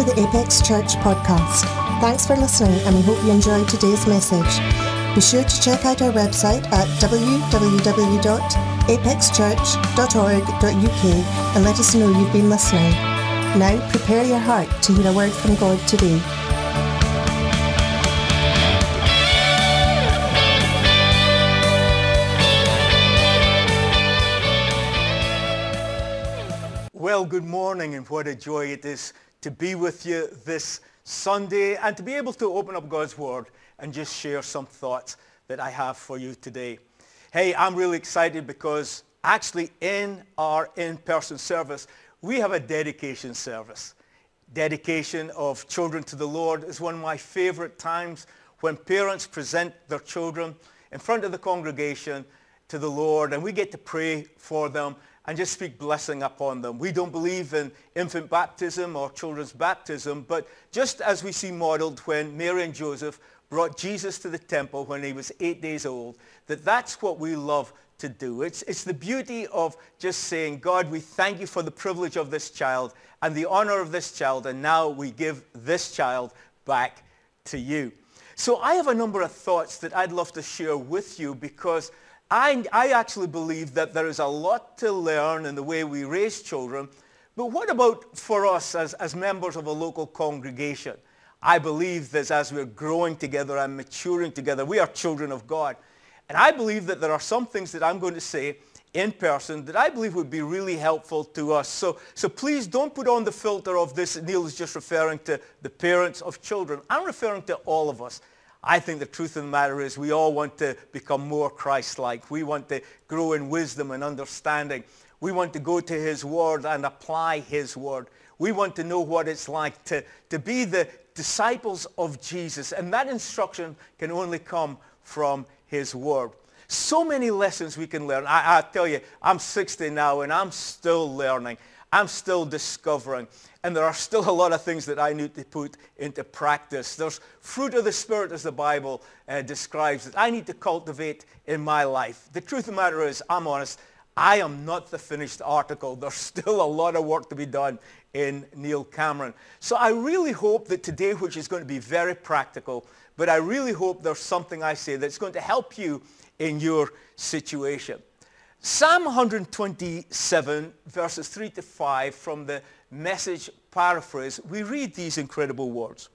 To the Apex Church podcast. Thanks for listening and we hope you enjoyed today's message. Be sure to check out our website at www.apexchurch.org.uk and let us know you've been listening. Now prepare your heart to hear a word from God today. Well, good morning and what a joy it is to be with you this Sunday and to be able to open up God's Word and just share some thoughts that I have for you today. Hey, I'm really excited because actually in our in-person service, we have a dedication service. Dedication of children to the Lord is one of my favorite times when parents present their children in front of the congregation to the Lord and we get to pray for them and just speak blessing upon them. We don't believe in infant baptism or children's baptism, but just as we see modeled when Mary and Joseph brought Jesus to the temple when he was eight days old, that that's what we love to do. It's, it's the beauty of just saying, God, we thank you for the privilege of this child and the honor of this child, and now we give this child back to you. So I have a number of thoughts that I'd love to share with you because I, I actually believe that there is a lot to learn in the way we raise children. But what about for us as, as members of a local congregation? I believe that as we're growing together and maturing together, we are children of God. And I believe that there are some things that I'm going to say in person that I believe would be really helpful to us. So, so please don't put on the filter of this. Neil is just referring to the parents of children. I'm referring to all of us. I think the truth of the matter is we all want to become more Christ-like. We want to grow in wisdom and understanding. We want to go to his word and apply his word. We want to know what it's like to, to be the disciples of Jesus. And that instruction can only come from his word. So many lessons we can learn. I, I tell you, I'm 60 now and I'm still learning. I'm still discovering. And there are still a lot of things that I need to put into practice. There's fruit of the Spirit, as the Bible uh, describes it, I need to cultivate in my life. The truth of the matter is, I'm honest, I am not the finished article. There's still a lot of work to be done in Neil Cameron. So I really hope that today, which is going to be very practical, but I really hope there's something I say that's going to help you in your situation. Psalm 127, verses 3 to 5 from the message paraphrase, we read these incredible words.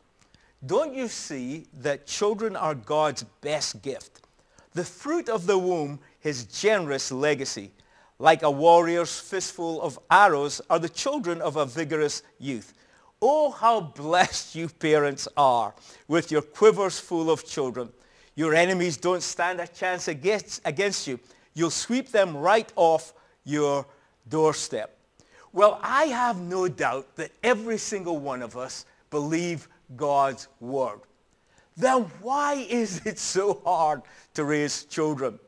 Don't you see that children are God's best gift? The fruit of the womb, his generous legacy. Like a warrior's fistful of arrows are the children of a vigorous youth. Oh, how blessed you parents are with your quivers full of children. Your enemies don't stand a chance against, against you. You'll sweep them right off your doorstep. Well, I have no doubt that every single one of us believe God's word. Then why is it so hard to raise children?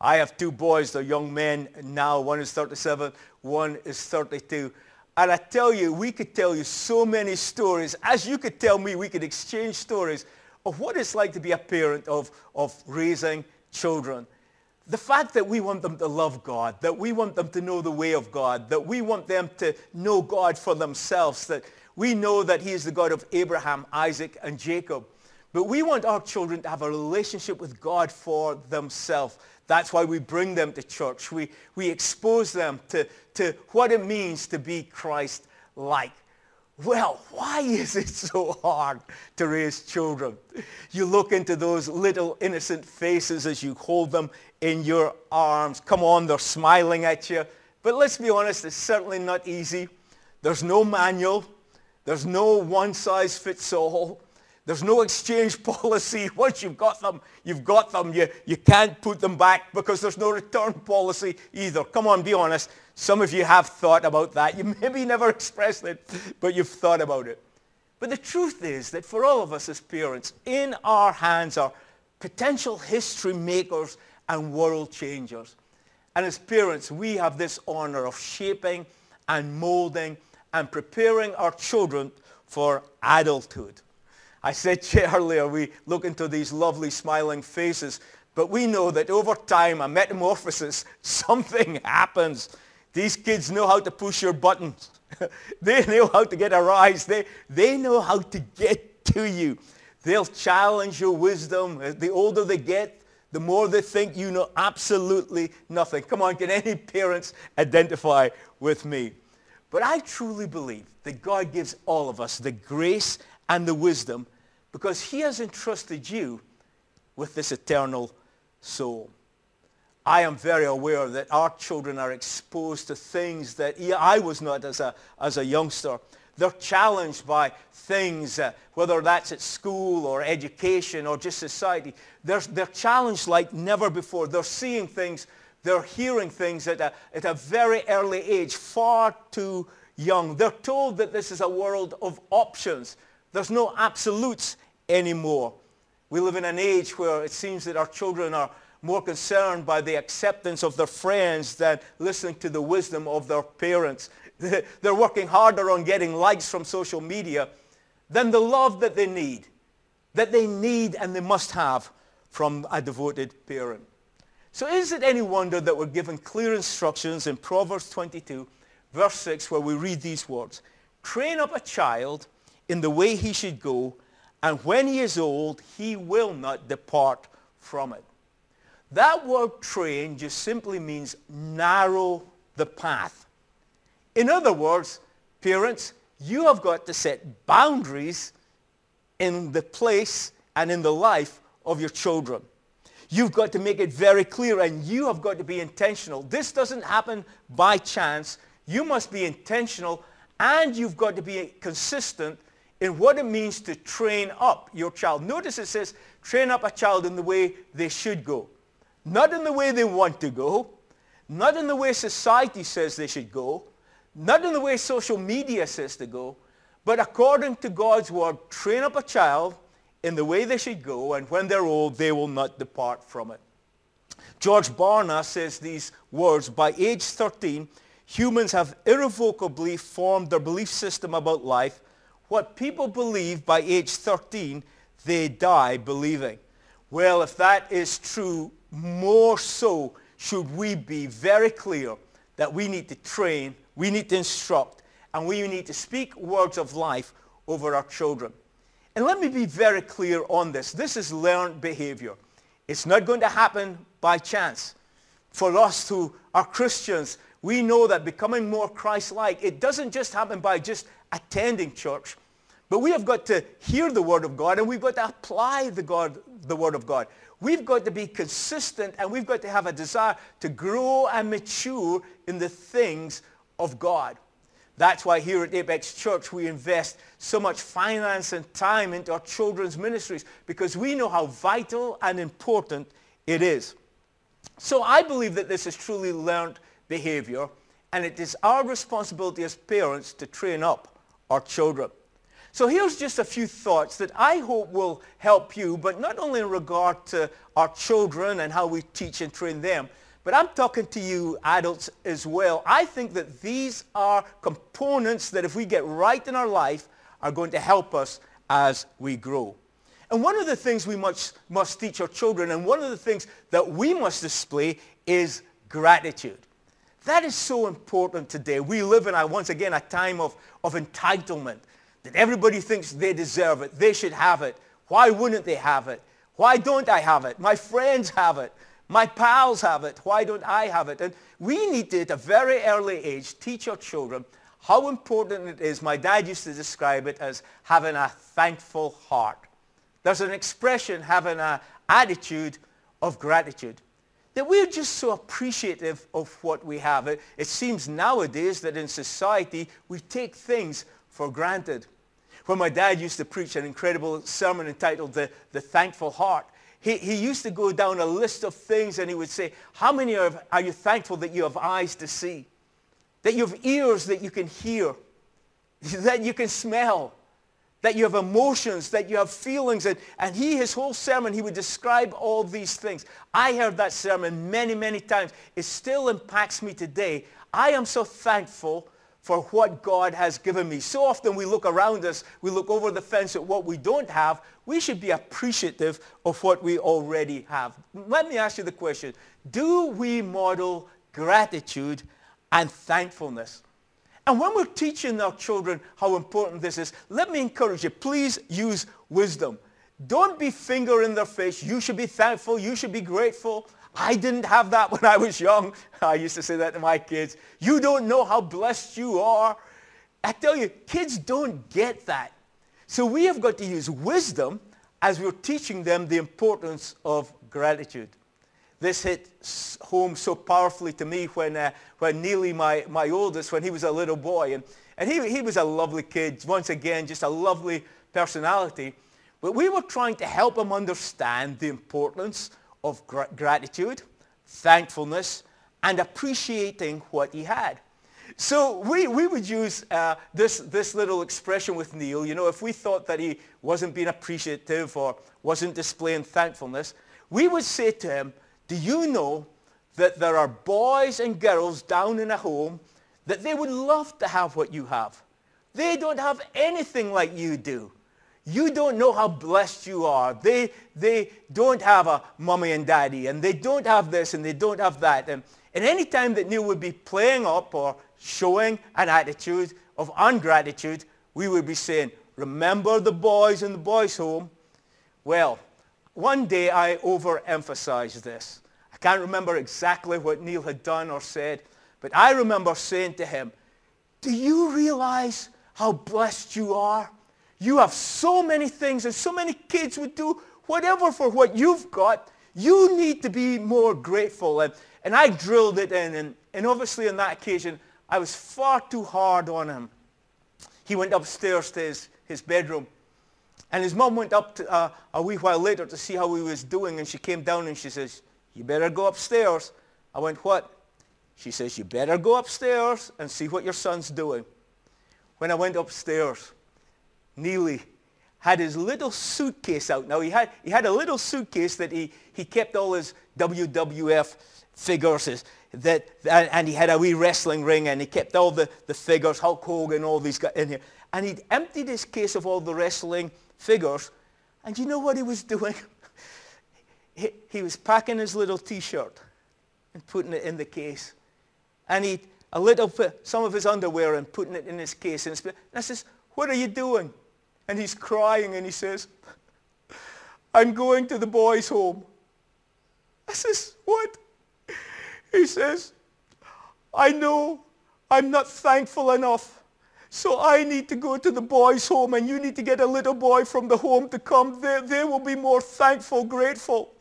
I have two boys, they're young men now. One is 37, one is 32. And I tell you, we could tell you so many stories. As you could tell me, we could exchange stories of what it's like to be a parent of, of raising children the fact that we want them to love God, that we want them to know the way of God, that we want them to know God for themselves, that we know that he is the God of Abraham, Isaac, and Jacob. But we want our children to have a relationship with God for themselves. That's why we bring them to church. We, we expose them to, to what it means to be Christ-like. Well, why is it so hard to raise children? You look into those little innocent faces as you hold them in your arms. Come on, they're smiling at you. But let's be honest, it's certainly not easy. There's no manual. There's no one-size-fits-all. There's no exchange policy. Once you've got them, you've got them. You, you can't put them back because there's no return policy either. Come on, be honest. Some of you have thought about that. You maybe never expressed it, but you've thought about it. But the truth is that for all of us as parents, in our hands are potential history makers and world changers. And as parents, we have this honor of shaping and molding and preparing our children for adulthood. I said earlier, we look into these lovely smiling faces, but we know that over time, a metamorphosis, something happens. These kids know how to push your buttons. they know how to get a rise. They, they know how to get to you. They'll challenge your wisdom. The older they get, the more they think you know absolutely nothing. Come on, can any parents identify with me? But I truly believe that God gives all of us the grace and the wisdom because he has entrusted you with this eternal soul. I am very aware that our children are exposed to things that I was not as a, as a youngster. They're challenged by things, uh, whether that's at school or education or just society. They're, they're challenged like never before. They're seeing things, they're hearing things at a, at a very early age, far too young. They're told that this is a world of options. There's no absolutes anymore. We live in an age where it seems that our children are more concerned by the acceptance of their friends than listening to the wisdom of their parents. They're working harder on getting likes from social media than the love that they need, that they need and they must have from a devoted parent. So is it any wonder that we're given clear instructions in Proverbs 22, verse 6, where we read these words, train up a child in the way he should go, and when he is old, he will not depart from it. That word train just simply means narrow the path. In other words, parents, you have got to set boundaries in the place and in the life of your children. You've got to make it very clear and you have got to be intentional. This doesn't happen by chance. You must be intentional and you've got to be consistent in what it means to train up your child. Notice it says, train up a child in the way they should go. Not in the way they want to go, not in the way society says they should go, not in the way social media says to go, but according to God's word, train up a child in the way they should go, and when they're old, they will not depart from it. George Barna says these words, by age 13, humans have irrevocably formed their belief system about life what people believe by age 13, they die believing. Well, if that is true, more so should we be very clear that we need to train, we need to instruct, and we need to speak words of life over our children. And let me be very clear on this. This is learned behavior. It's not going to happen by chance. For us who are Christians, we know that becoming more Christ-like, it doesn't just happen by just attending church, but we have got to hear the word of God and we've got to apply the, God, the word of God. We've got to be consistent and we've got to have a desire to grow and mature in the things of God. That's why here at Apex Church we invest so much finance and time into our children's ministries because we know how vital and important it is. So I believe that this is truly learned behavior and it is our responsibility as parents to train up our children. So here's just a few thoughts that I hope will help you, but not only in regard to our children and how we teach and train them, but I'm talking to you adults as well. I think that these are components that if we get right in our life are going to help us as we grow. And one of the things we must, must teach our children and one of the things that we must display is gratitude. That is so important today. We live in, a, once again, a time of, of entitlement that everybody thinks they deserve it. They should have it. Why wouldn't they have it? Why don't I have it? My friends have it. My pals have it. Why don't I have it? And we need to, at a very early age, teach our children how important it is. My dad used to describe it as having a thankful heart. There's an expression, having an attitude of gratitude. That we're just so appreciative of what we have. It, it seems nowadays that in society we take things for granted. When my dad used to preach an incredible sermon entitled The, the Thankful Heart, he, he used to go down a list of things and he would say, how many are, are you thankful that you have eyes to see? That you have ears that you can hear? That you can smell? That you have emotions, that you have feelings. And, and he, his whole sermon, he would describe all these things. I heard that sermon many, many times. It still impacts me today. I am so thankful for what God has given me. So often we look around us, we look over the fence at what we don't have. We should be appreciative of what we already have. Let me ask you the question. Do we model gratitude and thankfulness. And when we're teaching our children how important this is, let me encourage you, please use wisdom. Don't be finger in their face. You should be thankful. You should be grateful. I didn't have that when I was young. I used to say that to my kids. You don't know how blessed you are. I tell you, kids don't get that. So we have got to use wisdom as we're teaching them the importance of gratitude. This hit home so powerfully to me when, uh, when Neely, my, my oldest, when he was a little boy. And, and he, he was a lovely kid, once again, just a lovely personality. But we were trying to help him understand the importance of gr- gratitude, thankfulness, and appreciating what he had. So we, we would use uh, this, this little expression with Neil. You know, if we thought that he wasn't being appreciative or wasn't displaying thankfulness, we would say to him, do you know that there are boys and girls down in a home that they would love to have what you have? They don't have anything like you do. You don't know how blessed you are. They, they don't have a mommy and daddy, and they don't have this, and they don't have that. And, and any time that Neil would be playing up or showing an attitude of ungratitude, we would be saying, remember the boys in the boys' home? Well, one day I overemphasized this. I can't remember exactly what Neil had done or said, but I remember saying to him, do you realize how blessed you are? You have so many things and so many kids would do whatever for what you've got. You need to be more grateful. And, and I drilled it in. And, and obviously on that occasion, I was far too hard on him. He went upstairs to his, his bedroom and his mom went up to, uh, a wee while later to see how he was doing, and she came down and she says, you better go upstairs. I went, what? She says, you better go upstairs and see what your son's doing. When I went upstairs, Neely had his little suitcase out. Now, he had, he had a little suitcase that he, he kept all his WWF figures, that, and he had a wee wrestling ring, and he kept all the, the figures, Hulk Hogan, all these guys in here. And he'd emptied his case of all the wrestling figures. And you know what he was doing? he, he was packing his little T-shirt and putting it in the case. And he a little some of his underwear and putting it in his case. And I says, what are you doing? And he's crying and he says, I'm going to the boys' home. I says, what? He says, I know I'm not thankful enough so I need to go to the boys' home and you need to get a little boy from the home to come. They, they will be more thankful, grateful.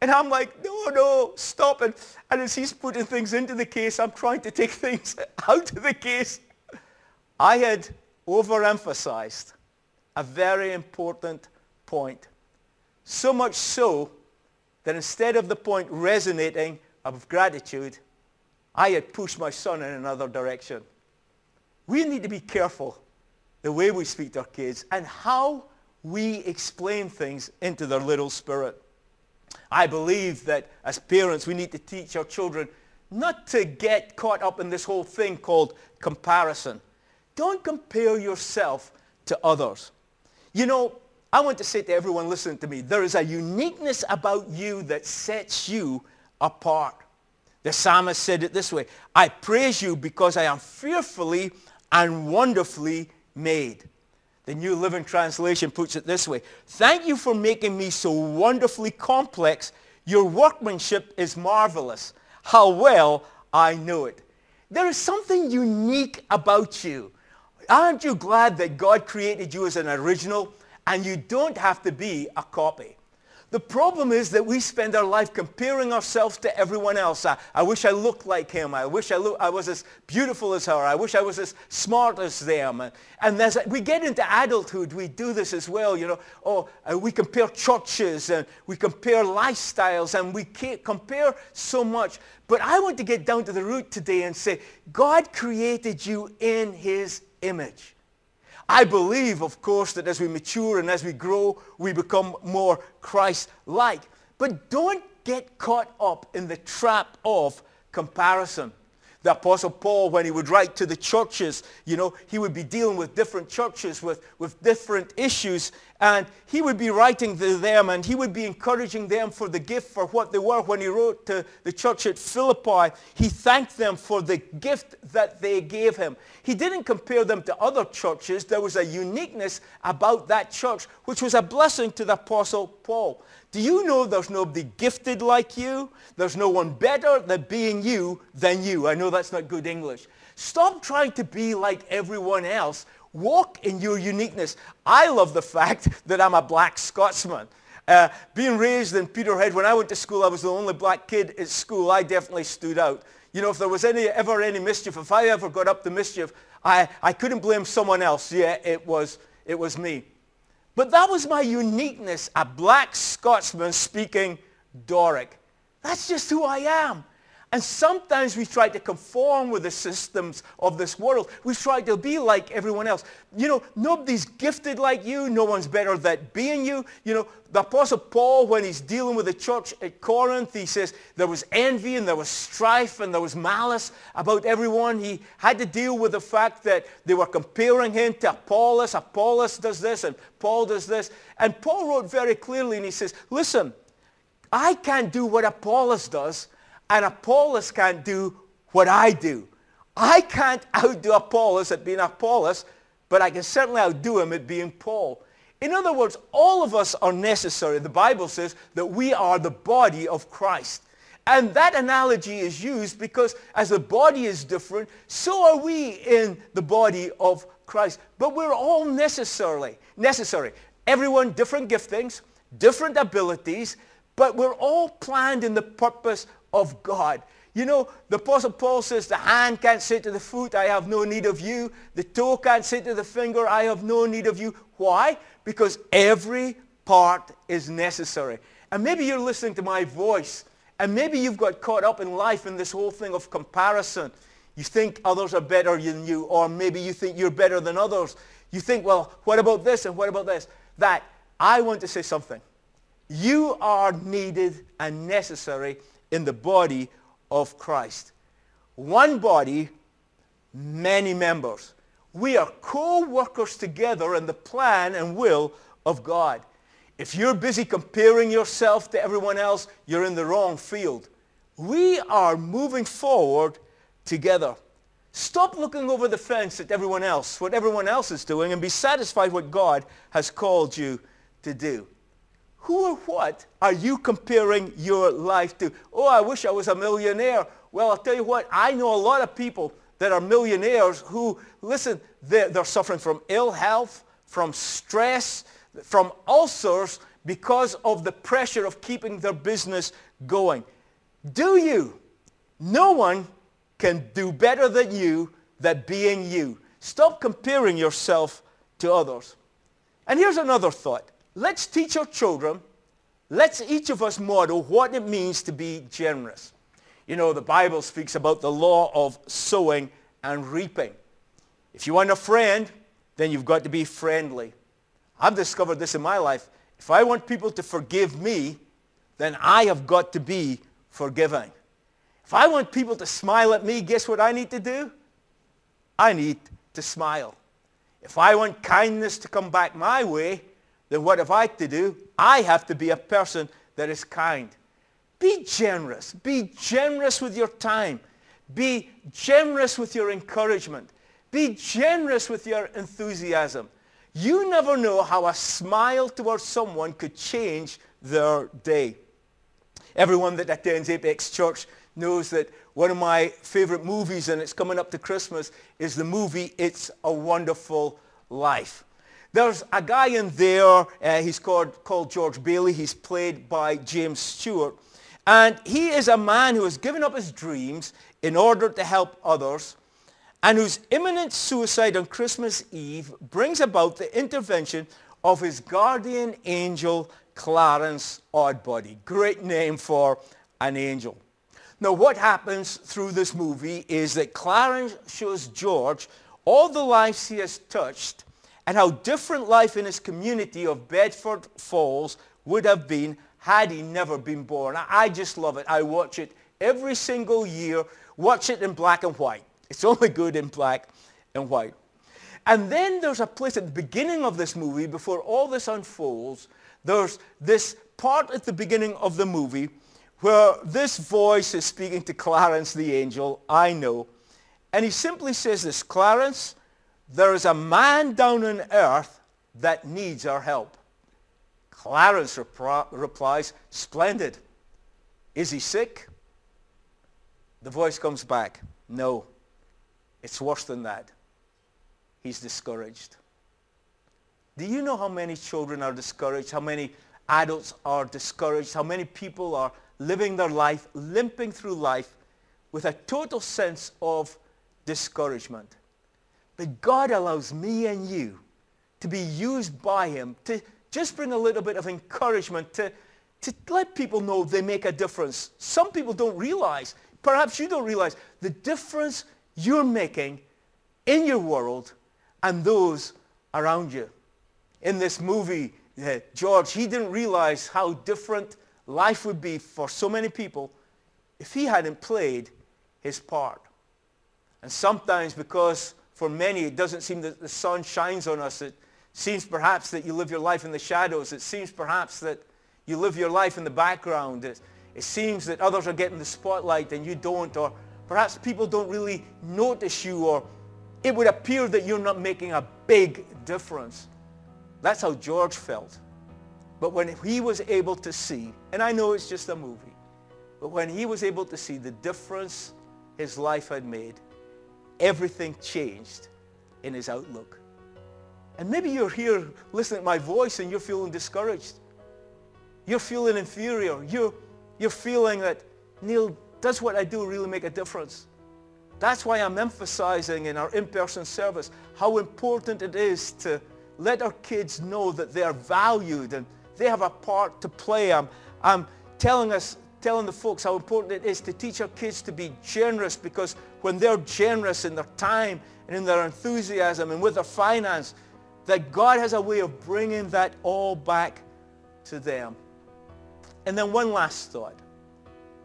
And I'm like, no, no, stop it. And as he's putting things into the case, I'm trying to take things out of the case. I had overemphasized a very important point. So much so that instead of the point resonating of gratitude, I had pushed my son in another direction we need to be careful the way we speak to our kids and how we explain things into their little spirit. I believe that as parents, we need to teach our children not to get caught up in this whole thing called comparison. Don't compare yourself to others. You know, I want to say to everyone listening to me, there is a uniqueness about you that sets you apart. The psalmist said it this way, I praise you because I am fearfully and wonderfully made. The New Living Translation puts it this way. Thank you for making me so wonderfully complex. Your workmanship is marvelous. How well I know it. There is something unique about you. Aren't you glad that God created you as an original and you don't have to be a copy? The problem is that we spend our life comparing ourselves to everyone else. I, I wish I looked like him. I wish I, I was as beautiful as her. I wish I was as smart as them. And, and as we get into adulthood, we do this as well. You know, oh, uh, we compare churches and we compare lifestyles and we can't compare so much. But I want to get down to the root today and say, God created you in his image. I believe, of course, that as we mature and as we grow, we become more Christ-like. But don't get caught up in the trap of comparison. The Apostle Paul, when he would write to the churches, you know, he would be dealing with different churches with, with different issues. And he would be writing to them and he would be encouraging them for the gift for what they were. When he wrote to the church at Philippi, he thanked them for the gift that they gave him. He didn't compare them to other churches. There was a uniqueness about that church, which was a blessing to the Apostle Paul. Do you know there's nobody gifted like you? There's no one better at being you than you. I know that's not good English. Stop trying to be like everyone else. Walk in your uniqueness. I love the fact that I'm a black Scotsman. Uh, being raised in Peterhead, when I went to school, I was the only black kid at school. I definitely stood out. You know, if there was any, ever any mischief, if I ever got up to mischief, I, I couldn't blame someone else. Yeah, it was, it was me. But that was my uniqueness, a black Scotsman speaking Doric. That's just who I am. And sometimes we try to conform with the systems of this world. We try to be like everyone else. You know, nobody's gifted like you. No one's better at being you. You know, the Apostle Paul, when he's dealing with the church at Corinth, he says there was envy and there was strife and there was malice about everyone. He had to deal with the fact that they were comparing him to Apollos. Apollos does this and Paul does this. And Paul wrote very clearly and he says, listen, I can't do what Apollos does and Apollos can't do what I do. I can't outdo Apollos at being Apollos, but I can certainly outdo him at being Paul. In other words, all of us are necessary. The Bible says that we are the body of Christ. And that analogy is used because as the body is different, so are we in the body of Christ. But we're all necessarily necessary. Everyone different giftings, different abilities, but we're all planned in the purpose of God. You know, the Apostle Paul says the hand can't say to the foot, I have no need of you. The toe can't say to the finger, I have no need of you. Why? Because every part is necessary. And maybe you're listening to my voice, and maybe you've got caught up in life in this whole thing of comparison. You think others are better than you, or maybe you think you're better than others. You think, well, what about this and what about this? That I want to say something. You are needed and necessary in the body of Christ. One body, many members. We are co-workers together in the plan and will of God. If you're busy comparing yourself to everyone else, you're in the wrong field. We are moving forward together. Stop looking over the fence at everyone else, what everyone else is doing, and be satisfied what God has called you to do. Who or what are you comparing your life to? Oh, I wish I was a millionaire. Well, I'll tell you what, I know a lot of people that are millionaires who, listen, they're, they're suffering from ill health, from stress, from ulcers because of the pressure of keeping their business going. Do you? No one can do better than you than being you. Stop comparing yourself to others. And here's another thought. Let's teach our children, let's each of us model what it means to be generous. You know, the Bible speaks about the law of sowing and reaping. If you want a friend, then you've got to be friendly. I've discovered this in my life. If I want people to forgive me, then I have got to be forgiving. If I want people to smile at me, guess what I need to do? I need to smile. If I want kindness to come back my way, then what have I to do? I have to be a person that is kind. Be generous. Be generous with your time. Be generous with your encouragement. Be generous with your enthusiasm. You never know how a smile towards someone could change their day. Everyone that attends Apex Church knows that one of my favorite movies, and it's coming up to Christmas, is the movie It's a Wonderful Life. There's a guy in there, uh, he's called, called George Bailey. He's played by James Stewart. And he is a man who has given up his dreams in order to help others and whose imminent suicide on Christmas Eve brings about the intervention of his guardian angel, Clarence Odbody. Great name for an angel. Now what happens through this movie is that Clarence shows George all the lives he has touched and how different life in his community of Bedford Falls would have been had he never been born. I just love it. I watch it every single year watch it in black and white. It's only good in black and white. And then there's a place at the beginning of this movie, before all this unfolds, there's this part at the beginning of the movie where this voice is speaking to Clarence the angel, I know. And he simply says this, Clarence, there is a man down on earth that needs our help. Clarence replies, splendid. Is he sick? The voice comes back, no, it's worse than that. He's discouraged. Do you know how many children are discouraged? How many adults are discouraged? How many people are living their life, limping through life with a total sense of discouragement? But God allows me and you to be used by him to just bring a little bit of encouragement to, to let people know they make a difference. Some people don't realize, perhaps you don't realize, the difference you're making in your world and those around you. In this movie, uh, George, he didn't realize how different life would be for so many people if he hadn't played his part. And sometimes because for many it doesn't seem that the sun shines on us, it seems perhaps that you live your life in the shadows. It seems perhaps that you live your life in the background. It, it seems that others are getting the spotlight and you don't, or perhaps people don't really notice you, or it would appear that you're not making a big difference. That's how George felt. But when he was able to see, and I know it's just a movie, but when he was able to see the difference his life had made, everything changed in his outlook. And maybe you're here listening to my voice and you're feeling discouraged. You're feeling inferior. You're, you're feeling that, Neil, does what I do really make a difference? That's why I'm emphasizing in our in-person service how important it is to let our kids know that they are valued and they have a part to play. I'm, I'm telling us, telling the folks how important it is to teach our kids to be generous because when they're generous in their time and in their enthusiasm and with their finance, that God has a way of bringing that all back to them. And then one last thought.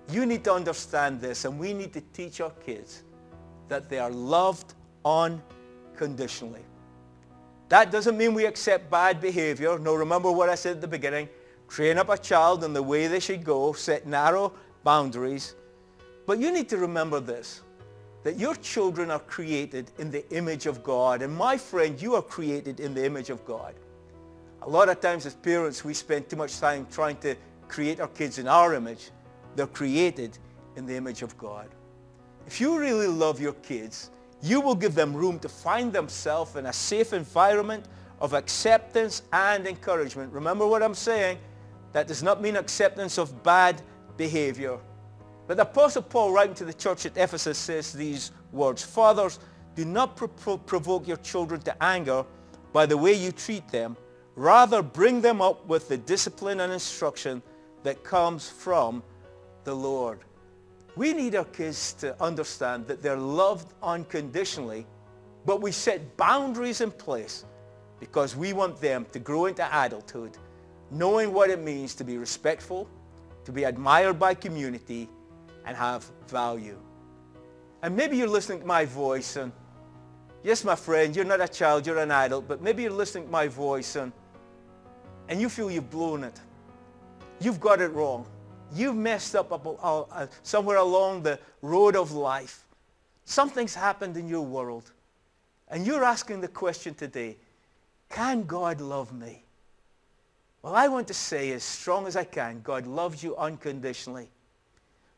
You need to understand this and we need to teach our kids that they are loved unconditionally. That doesn't mean we accept bad behavior. No, remember what I said at the beginning. Train up a child in the way they should go. Set narrow boundaries. But you need to remember this, that your children are created in the image of God. And my friend, you are created in the image of God. A lot of times as parents, we spend too much time trying to create our kids in our image. They're created in the image of God. If you really love your kids, you will give them room to find themselves in a safe environment of acceptance and encouragement. Remember what I'm saying? That does not mean acceptance of bad behavior. But the Apostle Paul writing to the church at Ephesus says these words, Fathers, do not pro- provoke your children to anger by the way you treat them. Rather, bring them up with the discipline and instruction that comes from the Lord. We need our kids to understand that they're loved unconditionally, but we set boundaries in place because we want them to grow into adulthood knowing what it means to be respectful, to be admired by community, and have value. And maybe you're listening to my voice and yes, my friend, you're not a child, you're an adult, but maybe you're listening to my voice and, and you feel you've blown it. You've got it wrong. You've messed up uh, uh, somewhere along the road of life. Something's happened in your world. And you're asking the question today, can God love me? Well, I want to say as strong as I can, God loves you unconditionally.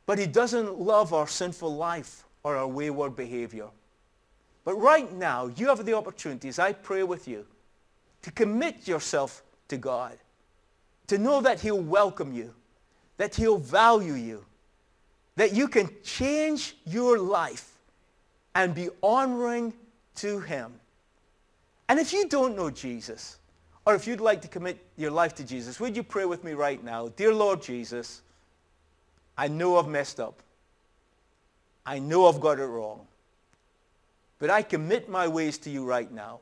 But he doesn't love our sinful life or our wayward behavior. But right now, you have the opportunity, as I pray with you, to commit yourself to God, to know that he'll welcome you, that he'll value you, that you can change your life and be honoring to him. And if you don't know Jesus, or if you'd like to commit your life to Jesus, would you pray with me right now? Dear Lord Jesus, I know I've messed up. I know I've got it wrong. But I commit my ways to you right now.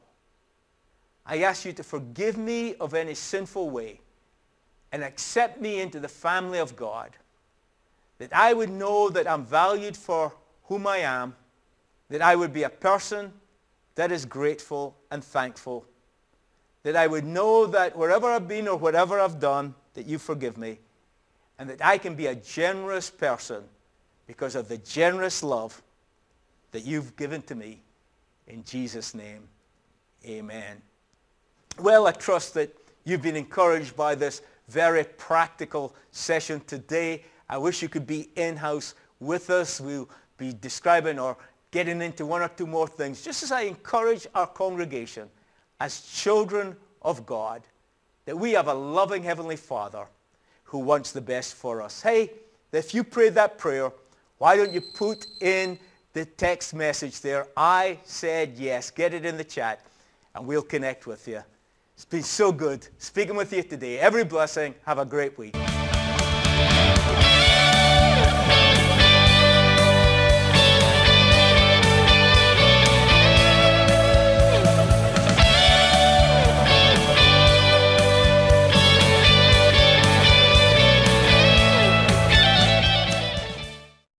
I ask you to forgive me of any sinful way and accept me into the family of God, that I would know that I'm valued for whom I am, that I would be a person that is grateful and thankful, that I would know that wherever I've been or whatever I've done, that you forgive me, and that I can be a generous person because of the generous love that you've given to me. In Jesus' name, amen. Well, I trust that you've been encouraged by this very practical session today. I wish you could be in-house with us. We'll be describing or getting into one or two more things, just as I encourage our congregation as children of God, that we have a loving Heavenly Father who wants the best for us. Hey, if you prayed that prayer, why don't you put in the text message there, I said yes. Get it in the chat, and we'll connect with you. It's been so good speaking with you today. Every blessing. Have a great week.